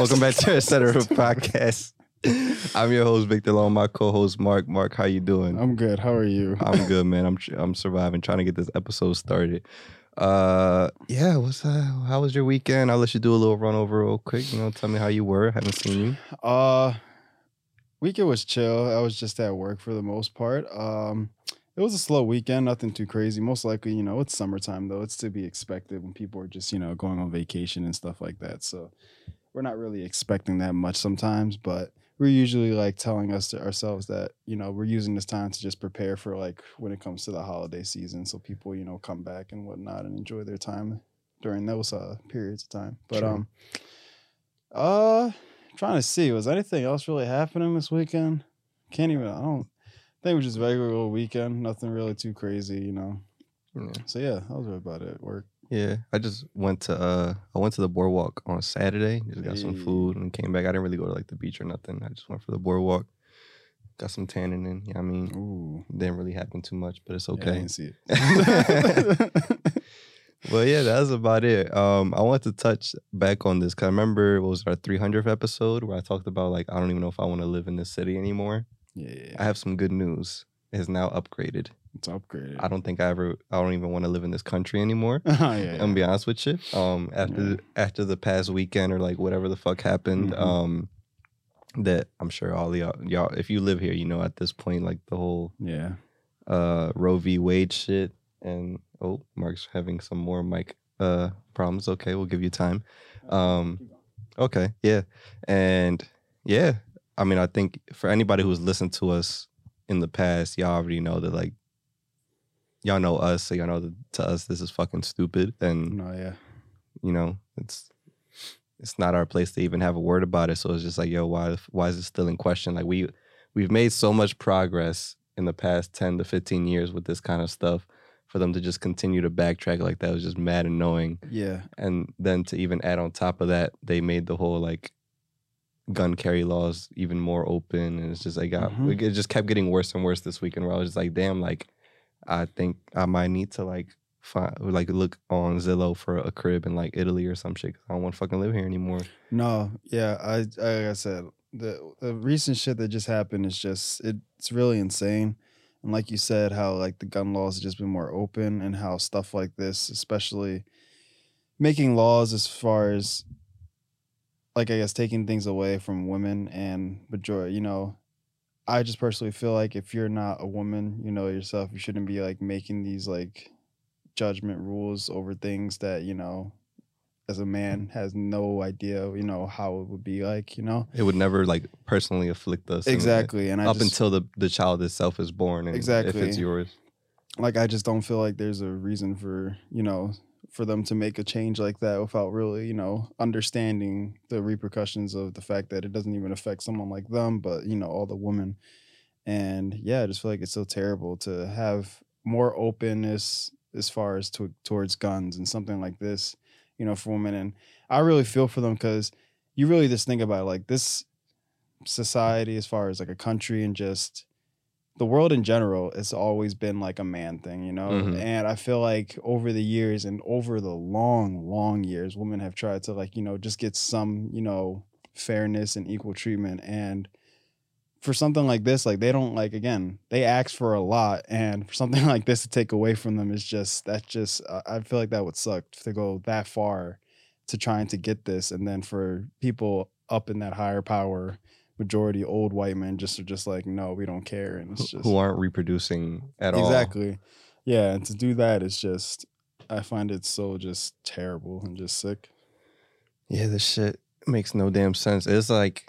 Welcome back to our Center of Podcast. I'm your host Victor Long, my co-host Mark. Mark, how you doing? I'm good. How are you? I'm good, man. I'm I'm surviving, trying to get this episode started. Uh, yeah. What's uh, how was your weekend? I'll let you do a little run over real quick. You know, tell me how you were. Haven't seen you. Uh, weekend was chill. I was just at work for the most part. Um, it was a slow weekend, nothing too crazy. Most likely, you know, it's summertime though. It's to be expected when people are just, you know, going on vacation and stuff like that. So we're not really expecting that much sometimes, but we're usually like telling us to ourselves that, you know, we're using this time to just prepare for like when it comes to the holiday season. So people, you know, come back and whatnot and enjoy their time during those uh periods of time. But True. um uh trying to see, was anything else really happening this weekend? Can't even I don't think it was just regular old weekend, nothing really too crazy, you know. Yeah. So yeah, that was about it. Work. Yeah, I just went to uh I went to the boardwalk on Saturday. Just got some food and came back. I didn't really go to like the beach or nothing. I just went for the boardwalk. Got some tanning in. Yeah, I mean, Ooh. didn't really happen too much, but it's Yeah, I okay. didn't see it. Well, yeah, that's about it. Um, I want to touch back on this because I remember what was our 300th episode where I talked about like I don't even know if I want to live in this city anymore. yeah, yeah, I have some good news. It has now upgraded. It's upgraded. I don't think I ever. I don't even want to live in this country anymore. oh, yeah, I'm gonna be honest with you. Um, after Yeah. after the past weekend or like whatever the fuck happened, Mhm. um, that I'm sure all y'all, y'all, if you live here, you know at this point like the whole yeah. uh Roe v. Wade shit. And oh, Mark's having some more mic uh problems. Okay, we'll give you time. Um, Okay, yeah, and yeah, I mean, I think for anybody who's listened to us in the past, y'all already know that like y'all know us, so y'all know that to us this is fucking stupid, and No, yeah. you know it's it's not our place to even have a word about it. So it's just like, yo, why why is it still in question? Like we we've made so much progress in the past ten to fifteen years with this kind of stuff. For them to just continue to backtrack like that was just mad and annoying Yeah. and then to even add on top of that, they made the whole like gun carry laws even more open, and it's just like got Mhm. it just kept getting worse and worse this weekend. Where I was just like, damn, like I think I might need to like find like look on Zillow for a crib in like Italy or some shit. 'cause I don't want to fucking live here anymore. No, yeah. I like I said, the the recent shit that just happened is just it's really insane. And like you said, how like the gun laws have just been more open and how stuff like this, especially making laws as far as like I guess taking things away from women and majority, you know, I just personally feel like if you're not a woman, you know yourself, you shouldn't be like making these like judgment rules over things that, you know, as a man has no idea, you know, how it would be like, you know. It would never like personally afflict us. Exactly. And I up just, until the the child itself is born, and if it's yours. like I just don't feel like there's a reason for, you know, for them to make a change like that without really, you know, understanding the repercussions of the fact that it doesn't even affect someone like them, but you know, all the women. And yeah, I just feel like it's so terrible to have more openness as far as to, towards guns and something like this, you know, for women. And I really feel for them because you really just think about it, like this society as far as like a country and just the world in general it's always been like a man thing you know? Mhm. and i feel like over the years and over the long long years women have tried to like you know just get some you know fairness and equal treatment. And for something like this like they don't like again they ask for a lot. And for something like this to take away from them is just that just i feel like that would suck to go that far to trying to get this. And then for people up in that higher power majority old white men just are just like no we don't care and it's just who aren't reproducing at all. exactly yeah and to do that is just i find it so just terrible and just sick Yeah, this shit makes no damn sense. It's like,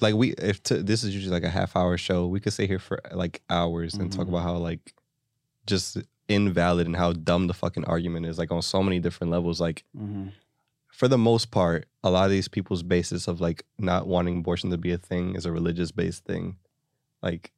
like we if t- this is usually like a half hour show, we could stay here for like hours and talk Mhm. about how like just invalid and how dumb the fucking argument is. Like on so many different levels. Like mm-hmm. For the most part, a lot of these people's basis of like not wanting abortion to be a thing is a religious based thing. Like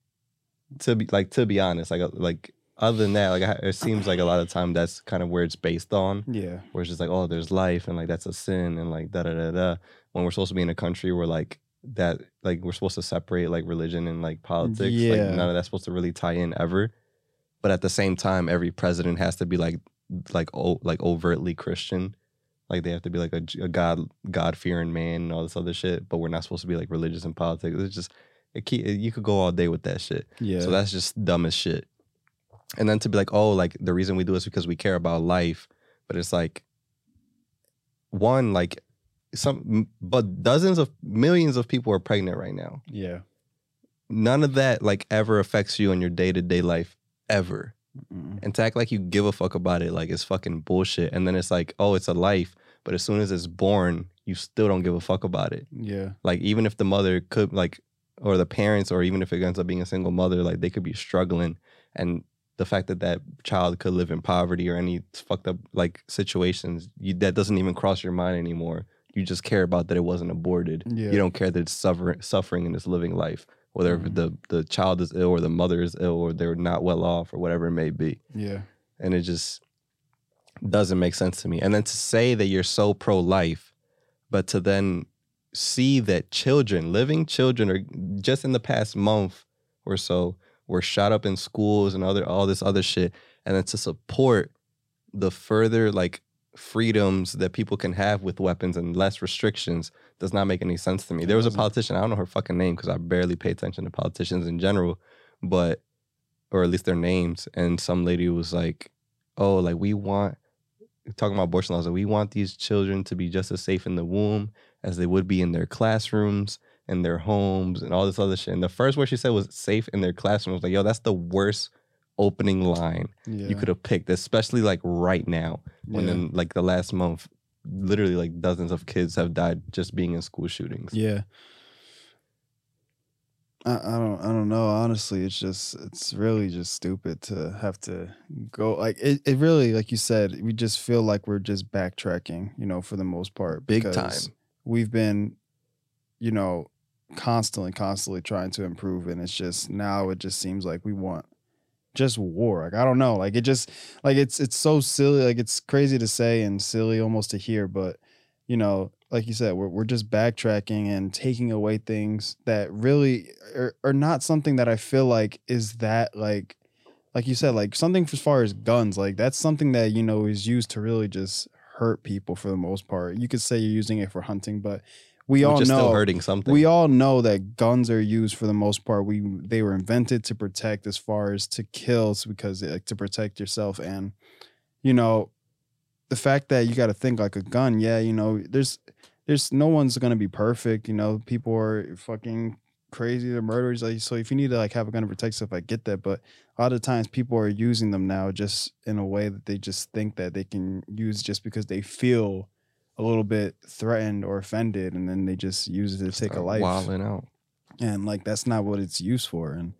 to be like to be honest, like uh, like other than that, like it seems like a lot of time that's kind of where it's based on yeah where it's just like, oh, there's life and like that's a sin and like da da da da. When we're supposed to be in a country where like that, like we're supposed to separate like religion and like politics. Yeah. Like none of that's supposed to really tie in ever. But at the same time, every president has to be like, like oh, like overtly Christian. Like they have to be like a, a god god fearing man and all this other shit. But we're not supposed to be like religious in politics. It's just it keep, you could go all day with that shit. Yeah. So that's just dumb as shit. And then to be like, oh, like the reason we do this because we care about life, but it's like one like some but dozens of millions of people are pregnant right now. yeah. None of that like ever affects you in your day to day life ever. Mm-mm. And to act like you give a fuck about it, like it's fucking bullshit. And then it's like, oh, it's a life, but as soon as it's born, you still don't give a fuck about it. Yeah. Like even if the mother could like, or the parents, or even if it ends up being a single mother, like they could be struggling, and the fact that that child could live in poverty or any fucked up like situations, you, that doesn't even cross your mind anymore. You just care about that it wasn't aborted. Yeah. You don't care that it's suffering, suffering and it's living life, whether Mhm. the the child is ill or the mother is ill or they're not well off or whatever it may be Yeah. and it just doesn't make sense to me. And then to say that you're so pro life, but to then see that children, living children, are just in the past month or so were shot up in schools and other all this other shit, and then to support the further like freedoms that people can have with weapons and less restrictions does not make any sense to me. There was a politician, I don't know her fucking name because I barely pay attention to politicians in general, but or at least their names, and some lady was like, "Oh, like we want." Talking about abortion laws, like we want these children to be just as safe in the womb as they would be in their classrooms and their homes and all this other shit. And the first word she said was safe in their classrooms. Like, yo, that's the worst opening line Yeah. you could have picked, especially like right now when yeah. in like the last month, literally like dozens of kids have died just being in school shootings. Yeah. I, I don't I don't know. Honestly, it's just it's really just stupid to have to go like it, it really, like you said, we just feel like we're just backtracking, you know, for the most part. Big time. We've been, you know, constantly, constantly trying to improve. And it's just now it just seems like we want just war. Like I don't know. Like it just like it's it's so silly. Like it's crazy to say and silly almost to hear, but you know, like you said, we're we're just backtracking and taking away things that really are, are not something that I feel like is that like like you said, like something as far as guns, like that's something that, you know, is used to really just hurt people for the most part. You could say you're using it for hunting, but we all know hurting something. we all know that guns are used for the most part. We they were invented to protect as far as to kill because like to protect yourself and you know the fact that you got to think like a gun. Yeah, you know there's there's no one's gonna be perfect. You know people are fucking crazy. They're murderers. Like so if you need to like have a gun to protect yourself, I get that. But a lot of times people are using them now just in a way that they just think that they can use just because they feel a little bit threatened or offended and then they just use it to take a life Wilding out. and like that's not what it's used for and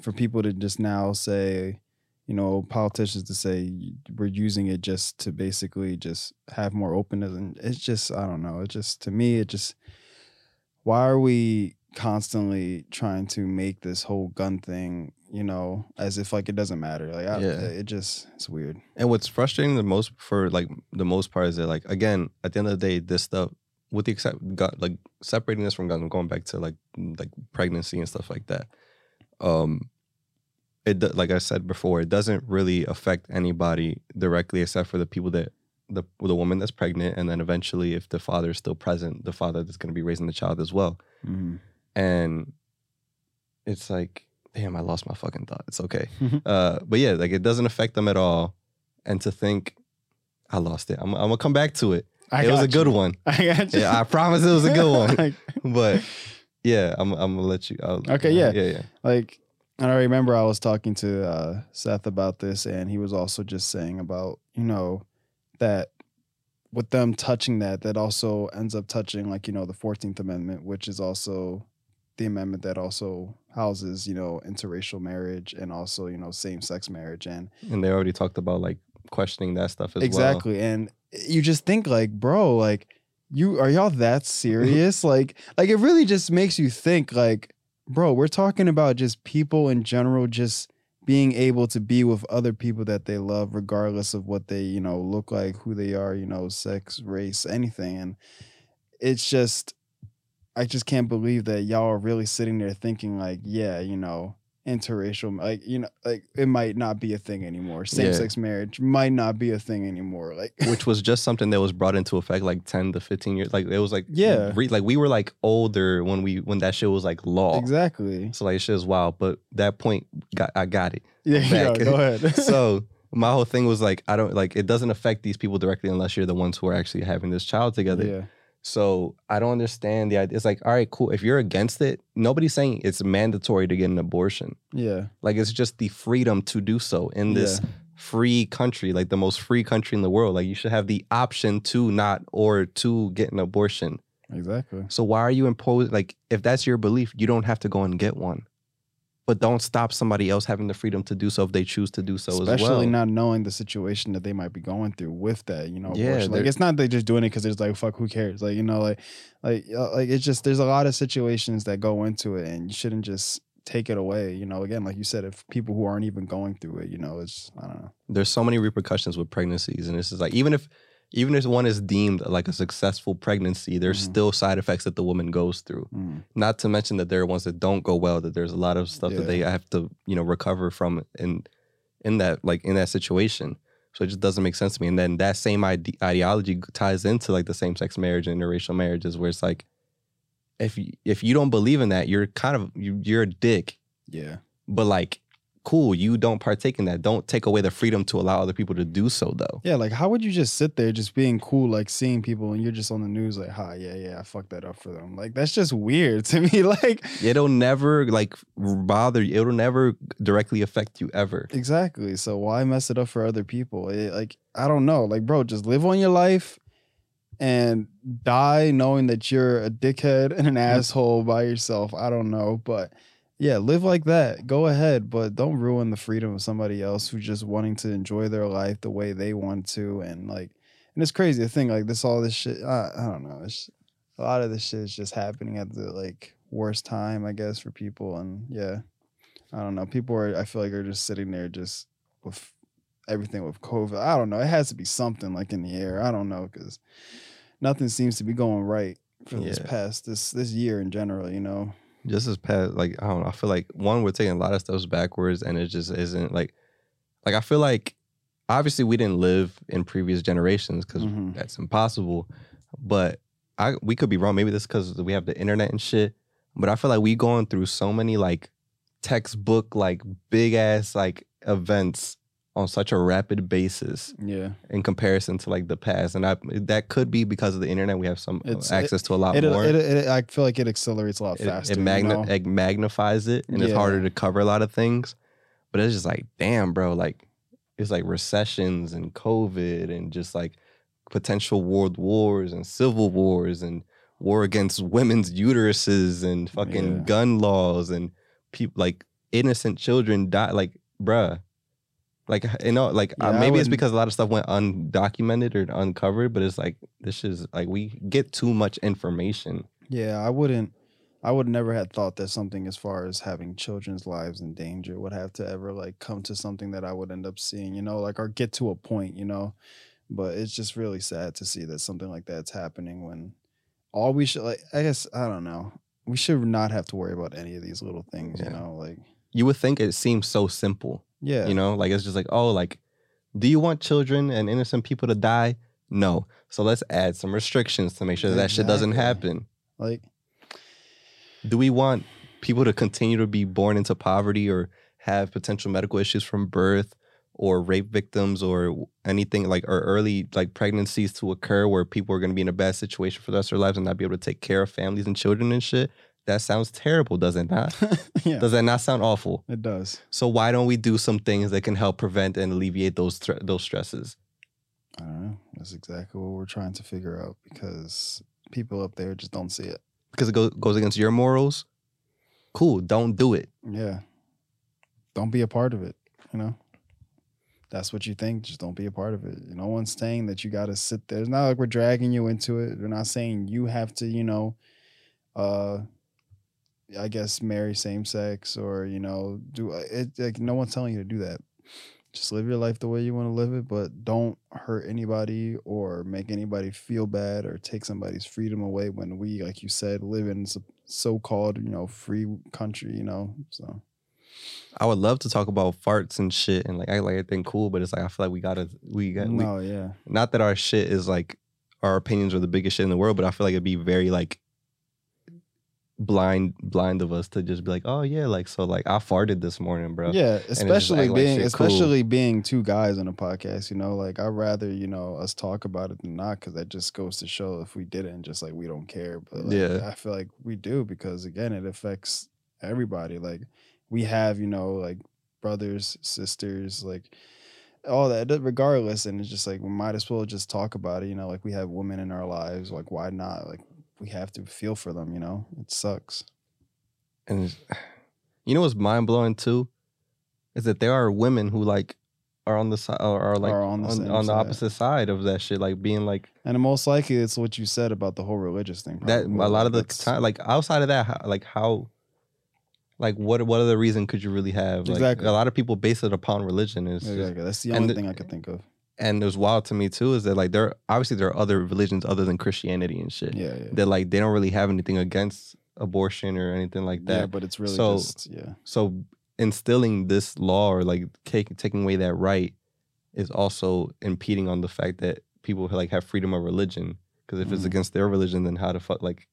for people to just now say you know politicians to say we're using it just to basically just have more openness and it's just i don't know it just to me it just why are we constantly trying to make this whole gun thing you know as if like it doesn't matter like I, Yeah. it just it's weird And what's frustrating the most for like the most part is that like again at the end of the day this stuff with the except got like separating this from guns going back to like like pregnancy and stuff like that. Um, it like I said before it doesn't really affect anybody directly except for the people that the the woman that's pregnant and then eventually if the father is still present the father that's going to be raising the child as well. And it's like damn i lost my fucking thought it's okay. Uh but yeah like it doesn't affect them at all. And to think i lost it. I'm, I'm gonna come back to it. I it was a good one. I got you. Yeah i promise it was a good one. But yeah i'm, I'm gonna let you I'll, Okay, yeah. yeah yeah. Like and I remember I was talking to uh, Seth about this, and he was also just saying about you know that with them touching that, that also ends up touching like you know the Fourteenth Amendment, which is also the amendment that also houses you know interracial marriage and also you know same sex marriage and and they already talked about like questioning that stuff as well. Exactly and you just think like bro like you are y'all that serious? Like like it really just makes you think like bro we're talking about just people in general just being able to be with other people that they love regardless of what they you know look like who they are you know sex race anything. And it's just i just can't believe that y'all are really sitting there thinking like yeah you know interracial like you know like it might not be a thing anymore. Same sex marriage might not be a thing anymore like which was just something that was brought into effect like 10 to 15 years like it was like Yeah. re- like we were like older when we when that shit was like law. Exactly. So like shit is wild but that point got i got it yeah, go ahead. So my whole thing was like i don't like it doesn't affect these people directly unless you're the ones who are actually having this child together. Yeah so i don't understand the idea it's like all right cool if you're against it nobody's saying it's mandatory to get an abortion yeah like it's just the freedom to do so in this free country, like the most free country in the world. Like you should have the option to not or to get an abortion. exactly So why are you imposing like if that's your belief, you don't have to go and get one. But don't stop somebody else having the freedom to do so if they choose to do so as especially not knowing the situation that they might be going through with that you know Yeah, like it's not they just doing it because it's like fuck who cares? Like you know like like uh, like it's just there's a lot of situations that go into it and you shouldn't just take it away you know? Again like you said if people who aren't even going through it you know it's i don't know. There's so many repercussions with pregnancies. And this is like even if even if one is deemed like a successful pregnancy, there's Mhm. still side effects that the woman goes through. Mm. not to mention that there are ones that don't go well that there's a lot of stuff that they have to you know recover from in in that like in that situation so it just doesn't make sense to me and then that same ide- ideology ties into like the same-sex marriage and interracial marriages where it's like if you, if you don't believe in that you're kind of you, you're a dick yeah but like cool you don't partake in that don't take away the freedom to allow other people to do so though yeah like how would you just sit there just being cool like seeing people and you're just on the news like hi yeah yeah i fucked that up for them like that's just weird to me like it'll never like bother you it'll never directly affect you ever Exactly. So why mess it up for other people? It, like I don't know. Like bro, just live on your life and die knowing that you're a dickhead and an asshole by yourself. I don't know, but yeah, live like that. Go ahead, but don't ruin the freedom of somebody else who's just wanting to enjoy their life the way they want to and like and it's crazy to think like this all this shit I, I don't know. It's a lot of this shit is just happening at the like worst time, I guess, for people and yeah. I don't know. People are I feel like are just sitting there just with everything with COVID. I don't know. It has to be something like in the air. I don't know because nothing seems to be going right for this past this this year in general. You know. Just as past like I don't know. I feel like one we're taking a lot of steps backwards, and it just isn't like like I feel like obviously we didn't live in previous generations because Mhm. that's impossible. But I we could be wrong. Maybe this because we have the internet and shit. But I feel like we going through so many like textbook like big ass like events on such a rapid basis Yeah. in comparison to like the past, and I that could be because of the internet. We have some uh, It's- access to a lot It, more it, it I feel like it accelerates a lot it, faster. it, you know? it magnifies it and it's harder to cover a lot of things but it's just like damn bro like it's like recessions and covid and just like potential world wars and civil wars and war against women's uteruses and fucking Yeah. gun laws and people like innocent children die like bruh like you know like uh, Yeah, I maybe it's because a lot of stuff went undocumented or uncovered but it's like this is like we get too much information Yeah, I wouldn't. I would never have thought that something as far as having children's lives in danger would have to ever like come to something that I would end up seeing, you know, like or get to a point, you know. But it's just really sad to see that something like that's happening when all we should like I guess I don't know. We should not have to worry about any of these little things, you know, like you would think it seems so simple yeah. you know like it's just like oh like do you want children and innocent people to die? No. So let's add some restrictions to make sure that, that shit doesn't happen. Like do we want people to continue to be born into poverty or have potential medical issues from birth or rape victims or anything like or early like pregnancies to occur where people are going to be in a bad situation for the rest of their lives and not be able to take care of families and children and shit that sounds terrible does it not yeah. does that not sound awful It does. so why don't we do some things that can help prevent and alleviate those thre- those stresses? I don't know. That's exactly what we're trying to figure out because people up there just don't see it. Because it go- goes against your morals. Cool, don't do it. Yeah. Don't be a part of it, you know? That's what you think. Just don't be a part of it. No one's saying that you got to sit there. It's not like we're dragging you into it. We're not saying you have to, you know, uh, I guess marry same sex or, you know, do uh, it. Like, no one's telling you to do that. Just live your life the way you want to live it, but don't hurt anybody or make anybody feel bad or take somebody's freedom away when we, like you said, live in so called, you know, free country, you know? So. I would love to talk about farts and shit and like I like everything cool, but it's like I feel like we gotta we got we, no, yeah. not that our shit is like our opinions are the biggest shit in the world, but I feel like it'd be very like blind blind of us to just be like, oh yeah, like so like I farted this morning, bro. Yeah, especially act like being shit cool. especially being two guys on a podcast, you know, like I'd rather, you know, us talk about it than not because that just goes to show if we didn't, just like we don't care. But like, Yeah. I feel like we do because again, it affects everybody. Like we have, you know, like brothers, sisters, like all that, regardless. And it's just like we might as well just talk about it, you know, like we have women in our lives, like why not? Like we have to feel for them, you know? It sucks. And you know what's mind blowing too? Is that there are women who like are on the side or are like Are on on the on, same the opposite side of that shit, like being like And most likely it's what you said about the whole religious thing. that. A lot of the That's- time, like outside of that, how, like how, like what what other reason could you really have? Like, Exactly. A lot of people base it upon religion. Just- Exactly. That's the only thing I could think of. And it was wild to me too is that like there obviously there are other religions other than Christianity and shit. Yeah, yeah. That like they don't really have anything against abortion or anything like that. Yeah, but it's really So- just yeah. so instilling this law or like take, taking away that right is also impeding on the fact that people like have freedom of religion because if it's Mhm. against their religion then how the fuck like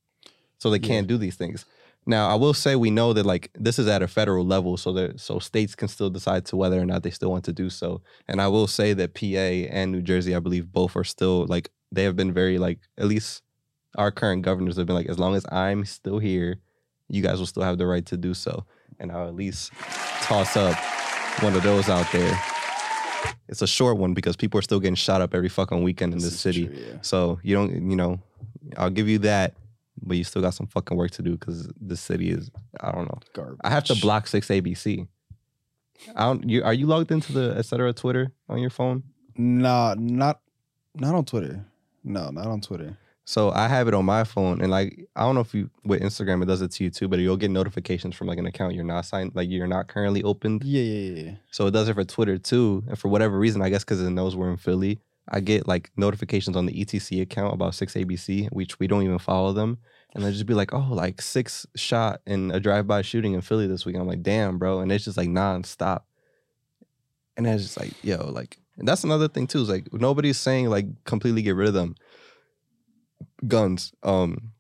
so they Yeah. can't do these things now i will say we know that like this is at a federal level so that so states can still decide to whether or not they still want to do so. And i will say that pa and new jersey i believe both are still like they have been very like at least our current governors have been like as long as i'm still here you guys will still have the right to do so. And i'll at least toss up one of those out there. It's a short one because people are still getting shot up every fucking weekend in this is city. true, yeah. so you don't, you know, I'll give you that, but you still got some fucking work to do because the city is, I don't know. Garbage. I have to block six ABC. I don't. You are you logged into the etc. Twitter on your phone? Nah, not not on Twitter. No, not on Twitter. So I have it on my phone, and like I don't know if you with Instagram it does it to you too, but you'll get notifications from like an account you're not signed, like you're not currently opened. Yeah, yeah, yeah. So it does it for Twitter too. And for whatever reason, I guess because it knows we're in Philly, I get like notifications on the ETC account about 6ABC, which we don't even follow them. And they'll just be like, oh, like six shot in a drive-by shooting in Philly this week. I'm like, damn, bro. And it's just like nonstop. And it's just like, yo, like, and that's another thing too, is like nobody's saying like completely get rid of them guns. Um,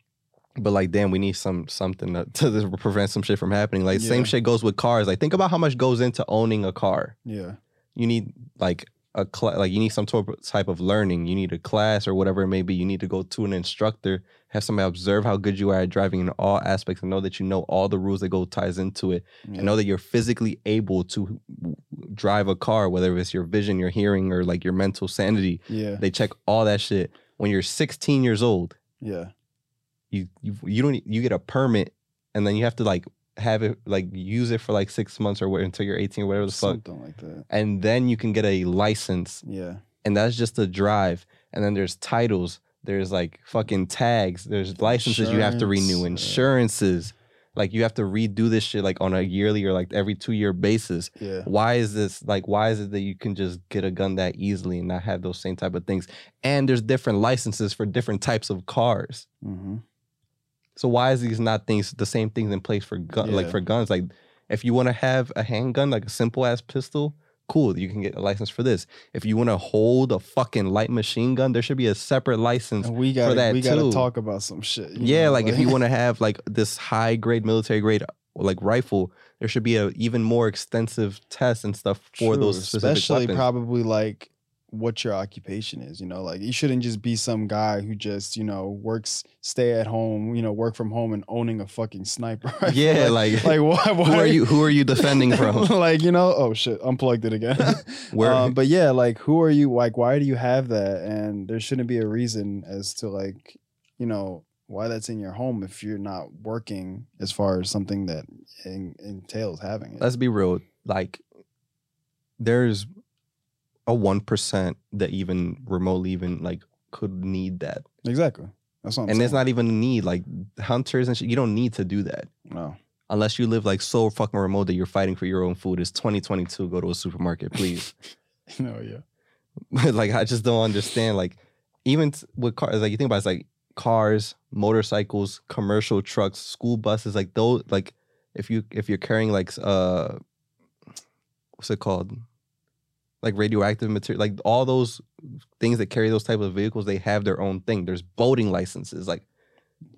but like, damn, we need some something to, to prevent some shit from happening. Like, same shit goes with cars. Like, think about how much goes into owning a car Yeah. you need like a cl- like you need some type of- learning. You need a class or whatever it may be. You need to go to an instructor, have somebody observe how good you are at driving in all aspects, and know that you know all the rules that go ties into it, yeah. and know that you're physically able to drive a car, whether it's your vision, your hearing, or like your mental sanity. Yeah. They check all that shit. When you're 16 years old, Yeah. you you you don't you get a permit, and then you have to like have it like use it for like six months or what until you're 18 or whatever the fuck, Something like that. and then you can get a license Yeah. and that's just a drive. And then there's titles, there's like fucking tags, there's licenses you have to renew, Insurance, uh, insurances. Like you have to redo this shit like on a yearly or like every two year basis. Yeah. Why is this like why is it that you can just get a gun that easily and not have those same type of things? And there's different licenses for different types of cars. Mm-hmm. So why is these not things the same things in place for gun like for guns? Like if you want to have a handgun, like a simple ass pistol, cool, you can get a license for this. If you want to hold a fucking light machine gun, there should be a separate license. And we got that we got to too. talk about some shit. Yeah, know, like if you want to have like this high grade military grade like rifle, there should be a even more extensive test and stuff for True, those specific especially weapons. probably like what your occupation is you know like you shouldn't just be some guy who just you know works stay at home you know work from home and owning a fucking sniper. Yeah, like, like why, why who are you who are you defending from? like you know oh shit unplugged it again Where um, but yeah like who are you like why do you have that and there shouldn't be a reason as to like you know why that's in your home if you're not working as far as something that en- entails having it let's be real, like there's a one percent that even remotely even like could need that. exactly that's what I'm and saying. it's not even a need. Like hunters and shit, you don't need to do that. no Unless you live like so fucking remote that you're fighting for your own food. It's 2022. Go to a supermarket, please. no yeah like I just don't understand. Like even t- with cars, like you think about it, it's like cars, motorcycles, commercial trucks, school buses, like those. Like if you if you're carrying like uh what's it called? Like radioactive material, like all those things that carry those type of vehicles, they have their own thing. There's boating licenses. Like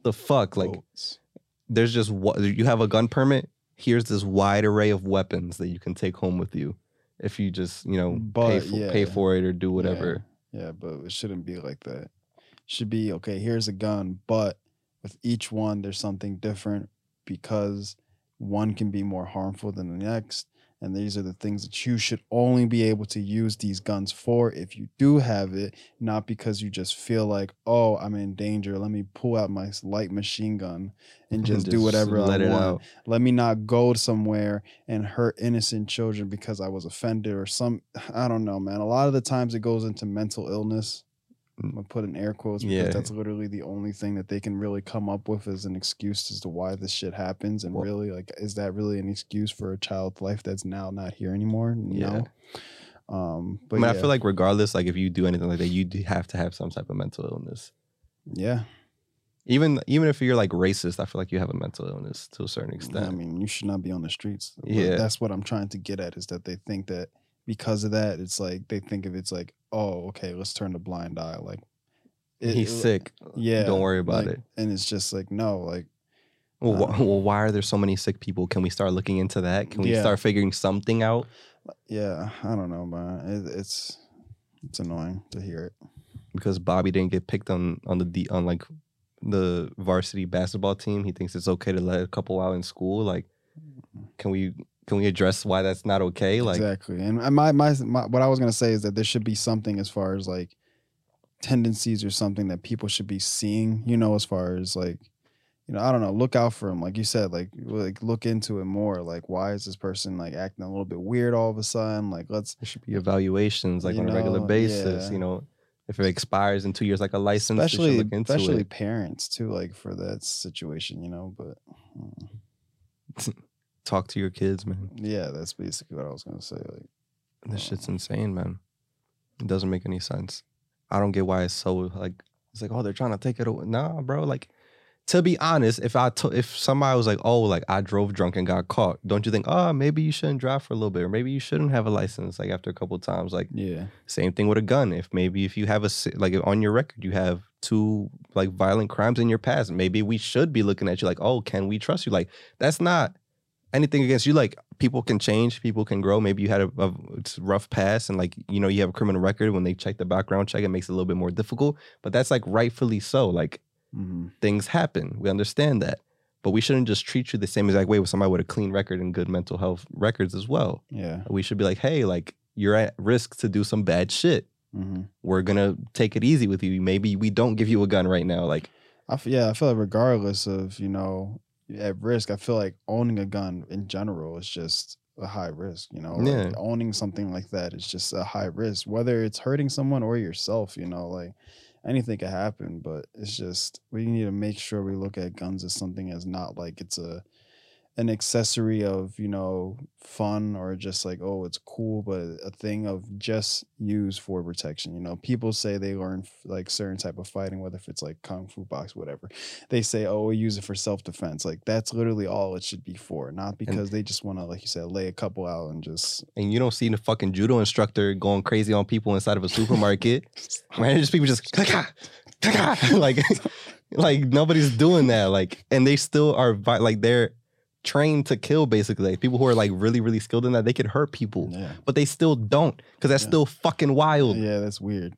the fuck, like Boats. there's just what you have a gun permit. Here's this wide array of weapons that you can take home with you if you just you know pay for, yeah. pay for it or do whatever. Yeah, but it shouldn't be like that. It should be okay, here's a gun, but with each one there's something different because one can be more harmful than the next. And these are the things that you should only be able to use these guns for if you do have it, not because you just feel like, oh, I'm in danger. Let me pull out my light machine gun and just, do whatever let I it want. out. Let me not go somewhere and hurt innocent children because I was offended or some I don't know, man. A lot of the times it goes into mental illness. I'm gonna put in air quotes because Yeah. that's literally the only thing that they can really come up with as an excuse as to why this shit happens. And Well- really, like, is that really an excuse for a child's life that's now not here anymore? Yeah. No. Um, but I mean, yeah, I feel like regardless, like if you do anything like that, you do have to have some type of mental illness. yeah, Even even if you're like racist, I feel like you have a mental illness to a certain extent. I mean, you should not be on the streets. Yeah. That's what I'm trying to get at is that they think that because of that, it's like they think of it's like, oh, okay, let's turn a blind eye. Like it- He's it- sick. Yeah. don't worry about like, it. And it's just like, no, like Well, uh, wh- well, why are there so many sick people? Can we start looking into that? Can we Yeah. start figuring something out? yeah, I don't know, man. It, it's it's annoying to hear it. Because Bobby didn't get picked on on the D, on like the varsity basketball team. He thinks it's okay to let a couple out in school. Like, can we can we address why that's not okay? Like, exactly. And my, my my what I was gonna say is that there should be something as far as like tendencies or something that people should be seeing. You know, as far as like, you know, I don't know. Look out for them, like you said. Like like look into it more. Like why is this person like acting a little bit weird all of a sudden? Like let's there should be evaluations like on a regular basis. yeah. You know, if it expires in two years, like a license, especially especially it. parents too. Like for that situation, you know. But mm, Talk to your kids, man. yeah, that's basically what I was gonna say. Like This um, shit's insane, man. It doesn't make any sense. I don't get why it's so like it's like oh they're trying to take it away. Nah, bro. Like to be honest, if I to, if somebody was like oh like I drove drunk and got caught, don't you think oh maybe you shouldn't drive for a little bit or maybe you shouldn't have a license like after a couple times like yeah, same thing with a gun. If maybe if you have a like on your record you have two like violent crimes in your past, maybe we should be looking at you like oh can we trust you? Like that's not anything against you. Like people can change, people can grow. Maybe you had a, a rough past, and like you know you have a criminal record. When they check the background check, it makes it a little bit more difficult. But that's like rightfully so. Like hmm things happen, we understand that. But we shouldn't just treat you the same exact way with somebody with a clean record and good mental health records as well. yeah. We should be like, hey, like you're at risk to do some bad shit. hmm We're gonna take it easy with you. Maybe we don't give you a gun right now. Like I f- yeah, I feel like regardless of you know at risk, I feel like owning a gun in general is just a high risk. You know, like, owning something like that is just a high risk, whether it's hurting someone or yourself. You know, like anything could happen, but it's just we need to make sure we look at guns as something as not like it's a an accessory of you know fun or just like oh it's cool but a thing of just use for protection you know people say they learn like certain type of fighting whether if it's like kung fu box whatever they say oh we use it for self-defense like that's literally all it should be for not because they just want to like you said lay a couple out and just and you don't see the fucking judo instructor going crazy on people inside of a supermarket. Man, just people just "Kaka, ah, ah. kaka," like like nobody's doing that. Like, and they still are like they're trained to kill basically. Like, people who are like really really skilled in that they could hurt people, yeah but they still don't because that's Yeah. still fucking wild. yeah that's weird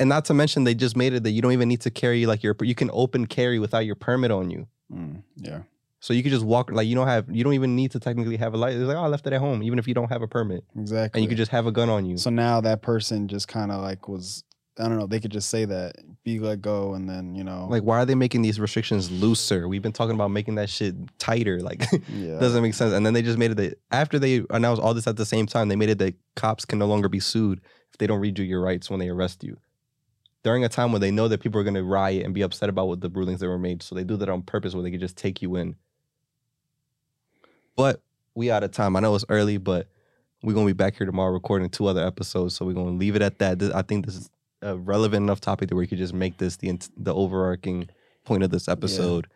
And not to mention they just made it that you don't even need to carry like your you can open carry without your permit on you. Mm, yeah So you could just walk like you don't have you don't even need to technically have a license. It's like oh I left it at home even if you don't have a permit exactly and you could just have a gun on you. So now that person just kind of like was, I don't know, they could just say that, be let go, and then, you know, Like, why are they making these restrictions looser? We've been talking about making that shit tighter. Like, yeah. doesn't make sense. And then they just made it that after they announced all this at the same time, they made it that cops can no longer be sued if they don't read you your rights when they arrest you. During a time when they know that people are going to riot and be upset about what the rulings that were made, so they do that on purpose, where they could just take you in. But we out of time. I know it's early, but we're gonna be back here tomorrow recording two other episodes, so we're gonna leave it at that. This- I think this is a relevant enough topic that where you could just make this the the overarching point of this episode.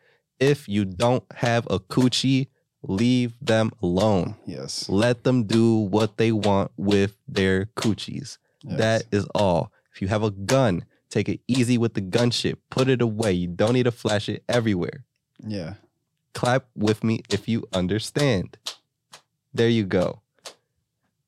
If you don't have a coochie, leave them alone. Yes. Let them do what they want with their coochies. yes. That is all. If you have a gun, take it easy with the gun shit. Put it away. You don't need to flash it everywhere. yeah. Clap with me if you understand. There you go.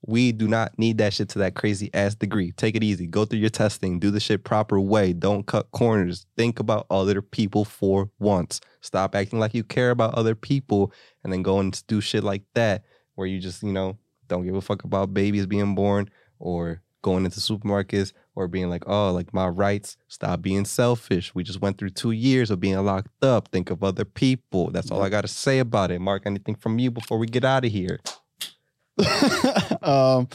We do not need that shit to that crazy ass degree. Take it easy. Go through your testing. Do the shit proper way. Don't cut corners. Think about other people for once. Stop acting like you care about other people and then go and do shit like that where you just, you know, don't give a fuck about babies being born or going into supermarkets or being like, oh, like my rights. Stop being selfish. We just went through two years of being locked up. Think of other people. That's all I got to say about it. Mark, anything from you before we get out of here? Um,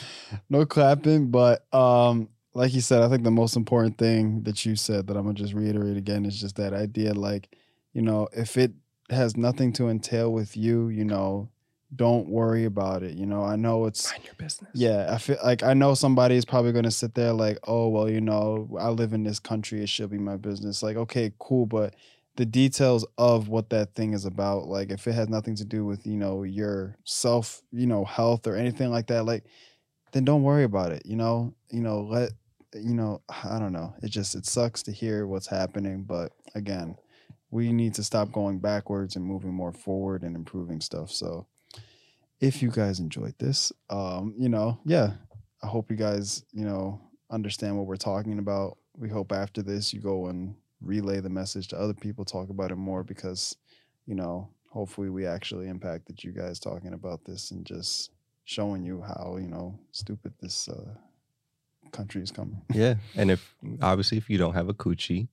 no clapping, but um, like you said, I think the most important thing that you said that I'm gonna just reiterate again is just that idea, like, you know, if it has nothing to entail with you, you know, don't worry about it. You know, I know it's Mind your business. yeah, I feel like I know somebody is probably gonna sit there like, oh well, you know, I live in this country, it should be my business. Like, okay, cool, but the details of what that thing is about, like if it has nothing to do with, you know, your self, you know, health or anything like that, like then don't worry about it. You know, you know, let you know, I don't know. It just it sucks to hear what's happening, but again, we need to stop going backwards and moving more forward and improving stuff. So if you guys enjoyed this, um, you know, yeah, I hope you guys, you know, understand what we're talking about. We hope after this you go and relay the message to other people, talk about it more because, you know, hopefully we actually impacted you guys talking about this and just showing you how, you know, stupid this uh, country is coming. Yeah. And if obviously if you don't have a coochie,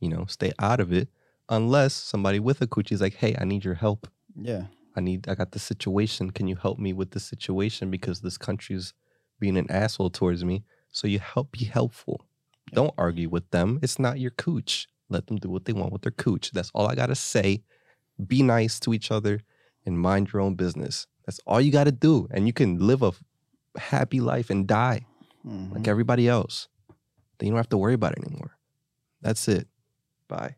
you know, stay out of it unless somebody with a coochie is like, hey, I need your help. Yeah. I need I got this situation. Can you help me with this situation? Because this country's being an asshole towards me. So you help be helpful. Don't argue with them. It's not your cooch. Let them do what they want with their cooch. That's all I gotta say. Be nice to each other and mind your own business. That's all you gotta do. And you can live a happy life and die Mhm. like everybody else. Then you don't have to worry about it anymore. That's it. Bye.